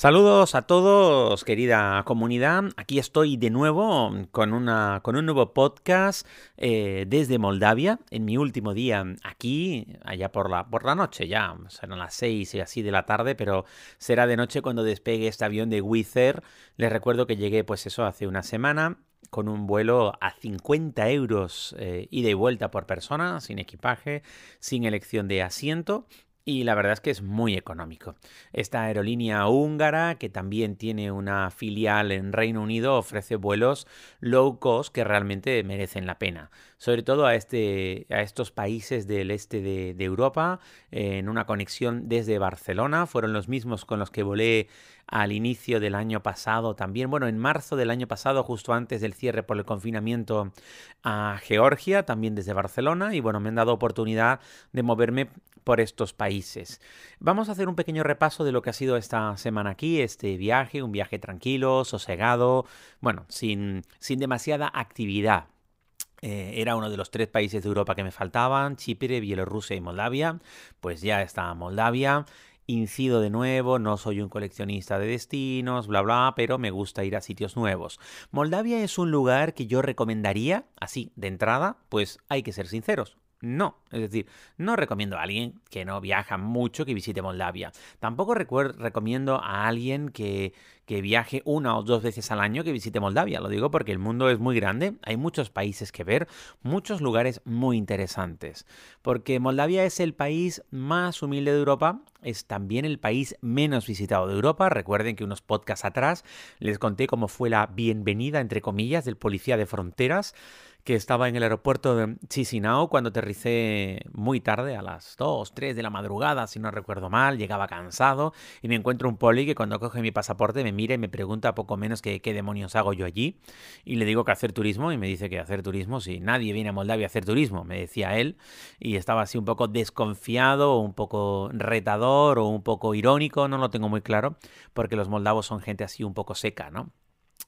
Saludos a todos, querida comunidad. Aquí estoy de nuevo con, una, con un nuevo podcast eh, desde Moldavia, en mi último día aquí, allá por la, por la noche, ya. Serán las seis y así de la tarde, pero será de noche cuando despegue este avión de Wizz Les recuerdo que llegué, pues eso, hace una semana con un vuelo a 50 euros eh, ida y vuelta por persona, sin equipaje, sin elección de asiento y la verdad es que es muy económico. Esta aerolínea húngara, que también tiene una filial en Reino Unido, ofrece vuelos low cost que realmente merecen la pena. Sobre todo a, este, a estos países del este de, de Europa, en una conexión desde Barcelona. Fueron los mismos con los que volé al inicio del año pasado también. Bueno, en marzo del año pasado, justo antes del cierre por el confinamiento a Georgia, también desde Barcelona. Y bueno, me han dado oportunidad de moverme por estos países. Vamos a hacer un pequeño repaso de lo que ha sido esta semana aquí, este viaje, un viaje tranquilo, sosegado, bueno, sin, sin demasiada actividad. Eh, era uno de los tres países de Europa que me faltaban, Chipre, Bielorrusia y Moldavia. Pues ya está Moldavia. Incido de nuevo, no soy un coleccionista de destinos, bla, bla, pero me gusta ir a sitios nuevos. Moldavia es un lugar que yo recomendaría, así, de entrada, pues hay que ser sinceros. No, es decir, no recomiendo a alguien que no viaja mucho que visite Moldavia. Tampoco recomiendo a alguien que, que viaje una o dos veces al año que visite Moldavia. Lo digo porque el mundo es muy grande, hay muchos países que ver, muchos lugares muy interesantes. Porque Moldavia es el país más humilde de Europa, es también el país menos visitado de Europa. Recuerden que unos podcasts atrás les conté cómo fue la bienvenida, entre comillas, del policía de fronteras que estaba en el aeropuerto de Chisinau cuando aterricé muy tarde, a las 2, 3 de la madrugada, si no recuerdo mal, llegaba cansado y me encuentro un poli que cuando coge mi pasaporte me mira y me pregunta poco menos que qué demonios hago yo allí y le digo que hacer turismo y me dice que hacer turismo, si nadie viene a Moldavia a hacer turismo, me decía él y estaba así un poco desconfiado, un poco retador o un poco irónico, no lo tengo muy claro, porque los moldavos son gente así un poco seca, ¿no?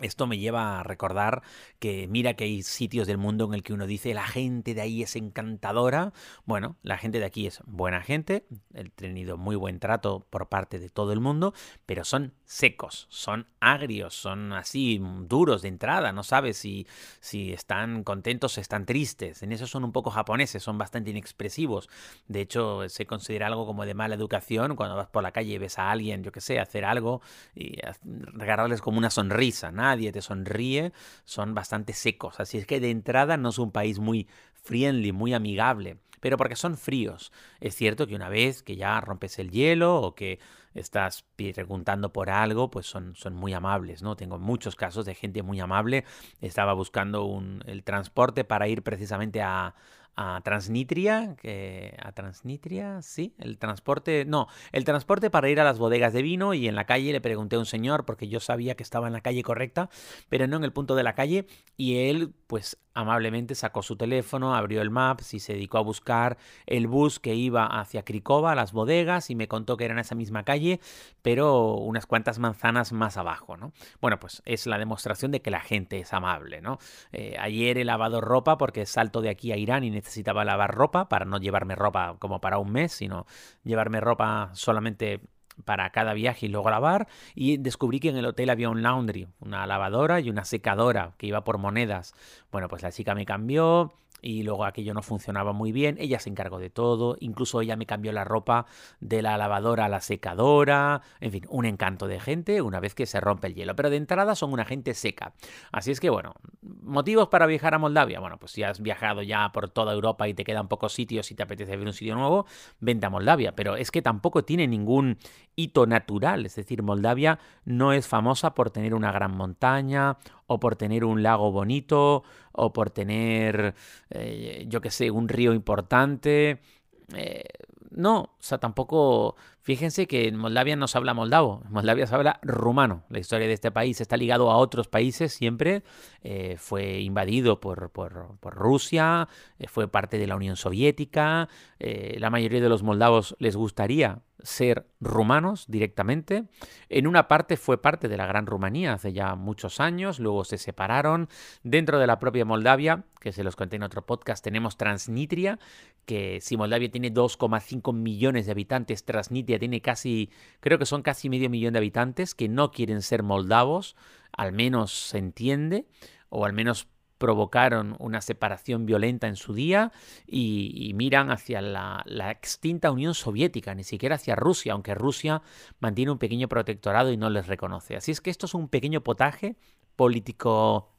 Esto me lleva a recordar que mira que hay sitios del mundo en el que uno dice la gente de ahí es encantadora. Bueno, la gente de aquí es buena gente, he tenido muy buen trato por parte de todo el mundo, pero son secos, son agrios, son así duros de entrada, no sabes si, si están contentos o están tristes. En eso son un poco japoneses, son bastante inexpresivos. De hecho, se considera algo como de mala educación cuando vas por la calle y ves a alguien, yo que sé, hacer algo y regalarles como una sonrisa nadie te sonríe, son bastante secos. Así es que de entrada no es un país muy friendly, muy amigable, pero porque son fríos. Es cierto que una vez que ya rompes el hielo o que estás preguntando por algo, pues son, son muy amables, ¿no? Tengo muchos casos de gente muy amable. Estaba buscando un, el transporte para ir precisamente a, a Transnitria, que a Transnitria, sí, el transporte, no, el transporte para ir a las bodegas de vino y en la calle le pregunté a un señor porque yo sabía que estaba en la calle correcta, pero no en el punto de la calle y él pues amablemente sacó su teléfono, abrió el Maps y se dedicó a buscar el bus que iba hacia Cricova, las bodegas, y me contó que era en esa misma calle, pero unas cuantas manzanas más abajo, ¿no? Bueno, pues es la demostración de que la gente es amable, ¿no? Eh, ayer he lavado ropa porque salto de aquí a Irán y necesitaba lavar ropa para no llevarme ropa como para un mes, sino llevarme ropa solamente para cada viaje y luego lavar y descubrí que en el hotel había un laundry, una lavadora y una secadora que iba por monedas. Bueno, pues la chica me cambió, y luego aquello no funcionaba muy bien. Ella se encargó de todo, incluso ella me cambió la ropa de la lavadora a la secadora, en fin, un encanto de gente una vez que se rompe el hielo. Pero de entrada son una gente seca. Así es que bueno, motivos para viajar a Moldavia. Bueno, pues si has viajado ya por toda Europa y te quedan pocos sitios y te apetece ver un sitio nuevo, vente a Moldavia. Pero es que tampoco tiene ningún hito natural, es decir, Moldavia no es famosa por tener una gran montaña o por tener un lago bonito, o por tener, eh, yo qué sé, un río importante. Eh, no, o sea, tampoco. Fíjense que en Moldavia no se habla moldavo, en Moldavia se habla rumano. La historia de este país está ligado a otros países siempre. Eh, fue invadido por, por, por Rusia, fue parte de la Unión Soviética. la mayoría de los moldavos les gustaría ser rumanos directamente. En una parte fue parte de la Gran Rumanía hace ya muchos años, luego se separaron. Dentro de la propia Moldavia, que se los conté en otro podcast, tenemos Transnistria, que si Moldavia tiene 2,5 millones de habitantes, Transnistria tiene casi, creo que son casi medio millón de habitantes que no quieren ser moldavos, al menos se entiende, o al menos provocaron una separación violenta en su día y, miran hacia la, la, extinta Unión Soviética, ni siquiera hacia Rusia, aunque Rusia mantiene un pequeño protectorado y no les reconoce. Así es que esto es un pequeño potaje político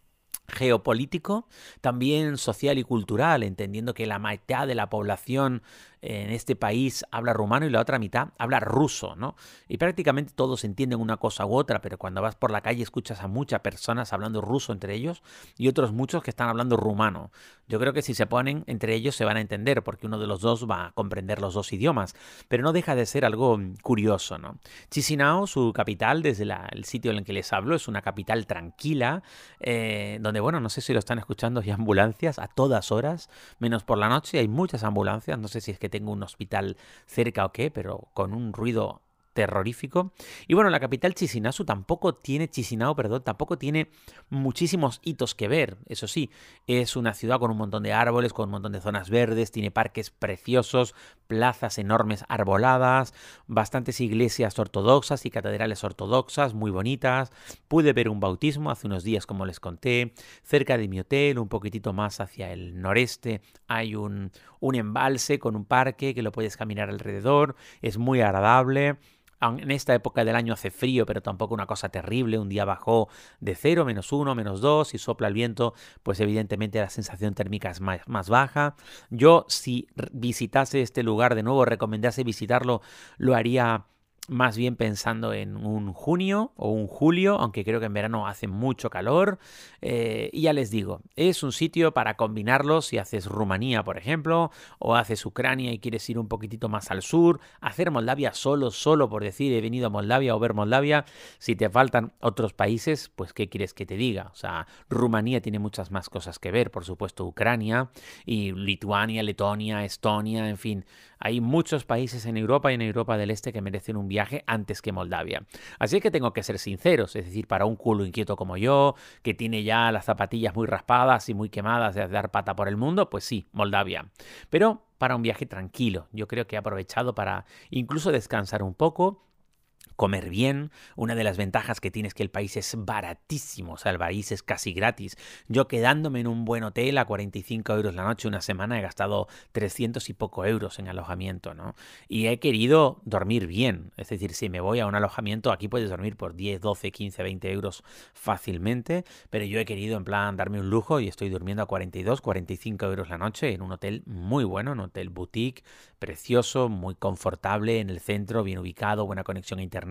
geopolítico, también social y cultural, entendiendo que la mitad de la población en este país habla rumano y la otra mitad habla ruso, ¿no? Y prácticamente todos entienden una cosa u otra, pero cuando vas por la calle escuchas a muchas personas hablando ruso entre ellos y otros muchos que están hablando rumano. Yo creo que si se ponen entre ellos se van a entender, porque uno de los dos va a comprender los dos idiomas, pero no deja de ser algo curioso, ¿no? Chisinau, su capital, desde el sitio en el que les hablo, es una capital tranquila, eh, donde, bueno, no sé si lo están escuchando, hay ambulancias a todas horas, menos por la noche, hay muchas ambulancias, no sé si es que tengo un hospital cerca o qué, pero con un ruido terrorífico. Y bueno, la capital Chisinau tampoco tiene, Chisinau, perdón, tampoco tiene muchísimos hitos que ver. Eso sí, es una ciudad con un montón de árboles, con un montón de zonas verdes, tiene parques preciosos, plazas enormes arboladas, bastantes iglesias ortodoxas y catedrales ortodoxas muy bonitas. Pude ver un bautismo hace unos días, como les conté. Cerca de mi hotel, un poquitito más hacia el noreste, hay un, un embalse con un parque que lo puedes caminar alrededor. Es muy agradable. En esta época del año hace frío, pero tampoco una cosa terrible. Un día bajó de 0, menos 1, menos 2 y sopla el viento, pues evidentemente la sensación térmica es más, más, baja. Yo si visitase este lugar de nuevo, recomendase visitarlo, lo haría más bien pensando en un junio o un julio, aunque creo que en verano hace mucho calor. Eh, y ya les digo, es un sitio para combinarlo si haces Rumanía, por ejemplo, o haces Ucrania y quieres ir un poquitito más al sur, hacer Moldavia solo, solo por decir he venido a Moldavia o ver Moldavia. Si te faltan otros países, pues ¿qué quieres que te diga? O sea, Rumanía tiene muchas más cosas que ver, por supuesto Ucrania y Lituania, Letonia, Estonia, en fin, hay muchos países en Europa y en Europa del Este que merecen un viaje antes que Moldavia. Así que tengo que ser sinceros, es decir, para un culo inquieto como yo, que tiene ya las zapatillas muy raspadas y muy quemadas de dar pata por el mundo, pues sí, Moldavia. Pero para un viaje tranquilo, yo creo que he aprovechado para incluso descansar un poco comer bien. Una de las ventajas que tiene es que el país es baratísimo, o sea, el país es casi gratis. Yo quedándome en un buen hotel a 45 euros la noche una semana he gastado 300 y poco euros en alojamiento, ¿no? Y he querido dormir bien, es decir, si me voy a un alojamiento aquí puedes dormir por 10, 12, 15, 20 euros fácilmente, pero yo he querido en plan darme un lujo y estoy durmiendo a 42, 45 euros la noche en un hotel muy bueno, un hotel boutique, precioso, muy confortable en el centro, bien ubicado, buena conexión a internet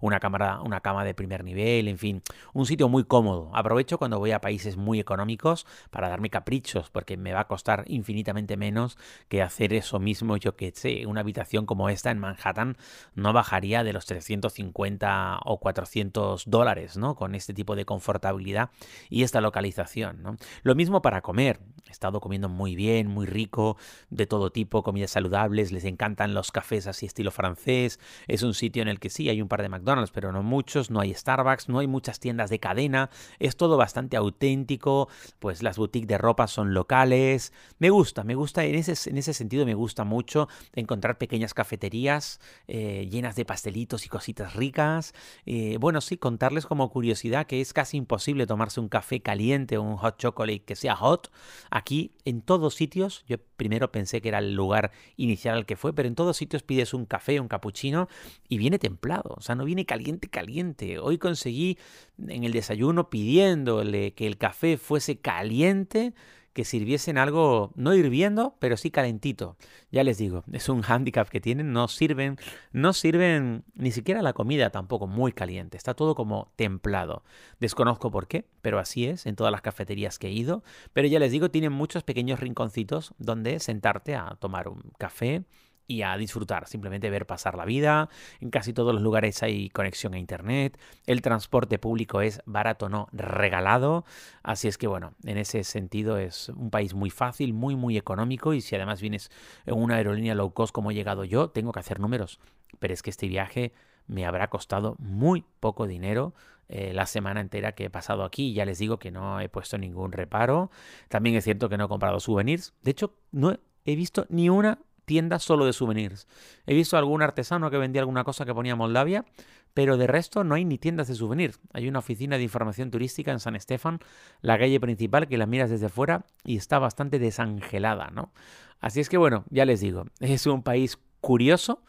una, cámara, una cama de primer nivel, en fin, un sitio muy cómodo. Aprovecho cuando voy a países muy económicos para darme caprichos, porque me va a costar infinitamente menos que hacer eso mismo, yo que sé, una habitación como esta en Manhattan no bajaría de los 350 o 400 dólares, ¿no? Con este tipo de confortabilidad y esta localización, ¿no? Lo mismo para comer. He estado comiendo muy bien, muy rico, de todo tipo, comidas saludables, les encantan los cafés así estilo francés. Es un sitio en el que sí hay un par de McDonald's, pero no muchos, no hay Starbucks, no hay muchas tiendas de cadena, es todo bastante auténtico, pues las boutiques de ropa son locales. Me gusta, me gusta, en ese, en ese sentido me gusta mucho encontrar pequeñas cafeterías eh, llenas de pastelitos y cositas ricas. Eh, bueno, sí, contarles como curiosidad que es casi imposible tomarse un café caliente o un hot chocolate que sea hot. Aquí, en todos sitios, yo primero pensé que era el lugar inicial al que fue, pero en todos sitios pides un café, un cappuccino y viene o sea, no viene caliente, caliente. Hoy conseguí en el desayuno pidiéndole que el café fuese caliente, que sirviesen algo no hirviendo, pero sí calentito. Ya les digo, es un handicap que tienen, no sirven, no sirven ni siquiera la comida tampoco muy caliente, está todo como templado. Desconozco por qué, pero así es en todas las cafeterías que he ido, pero ya les digo, tienen muchos pequeños rinconcitos donde sentarte a tomar un café y a disfrutar, simplemente ver pasar la vida. En casi todos los lugares hay conexión a internet, el transporte público es barato, no regalado, así es que bueno, en ese sentido es un país muy fácil, muy muy económico y si además vienes en una aerolínea low cost como he llegado yo, tengo que hacer números, pero es que este viaje me habrá costado muy poco dinero eh, la semana entera que he pasado aquí. Ya les digo que no he puesto ningún reparo. También es cierto que no he comprado souvenirs. De hecho, no he visto ni una tienda solo de souvenirs. He visto algún artesano que vendía alguna cosa que ponía Moldavia, pero de resto no hay ni tiendas de souvenirs. Hay una oficina de información turística en San Estefan, la calle principal, que la miras desde fuera y está bastante desangelada, ¿no? Así es que bueno, ya les digo, es un país curioso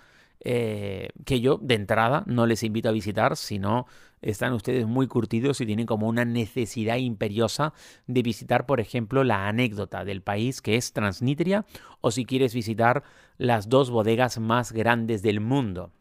eh, que yo de entrada no les invito a visitar, sino están ustedes muy curtidos y tienen como una necesidad imperiosa de visitar, por ejemplo, la anécdota del país que es Transnistria, o si quieres visitar las dos bodegas más grandes del mundo,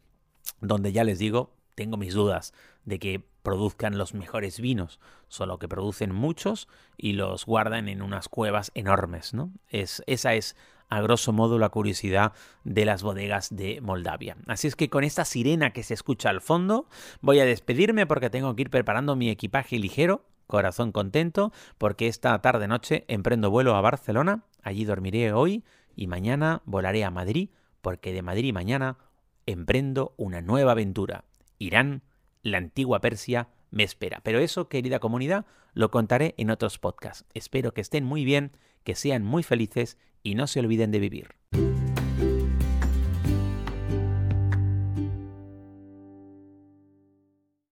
donde ya les digo, tengo mis dudas de que produzcan los mejores vinos, solo que producen muchos y los guardan en unas cuevas enormes, ¿no? Es, esa es a grosso modo la curiosidad de las bodegas de Moldavia. Así es que con esta sirena que se escucha al fondo, voy a despedirme porque tengo que ir preparando mi equipaje ligero, corazón contento, porque esta tarde noche emprendo vuelo a Barcelona, allí dormiré hoy y mañana volaré a Madrid, porque de Madrid mañana emprendo una nueva aventura. Irán, la antigua Persia, me espera. Pero eso, querida comunidad, lo contaré en otros podcasts. Espero que estén muy bien, que sean muy felices y no se olviden de vivir.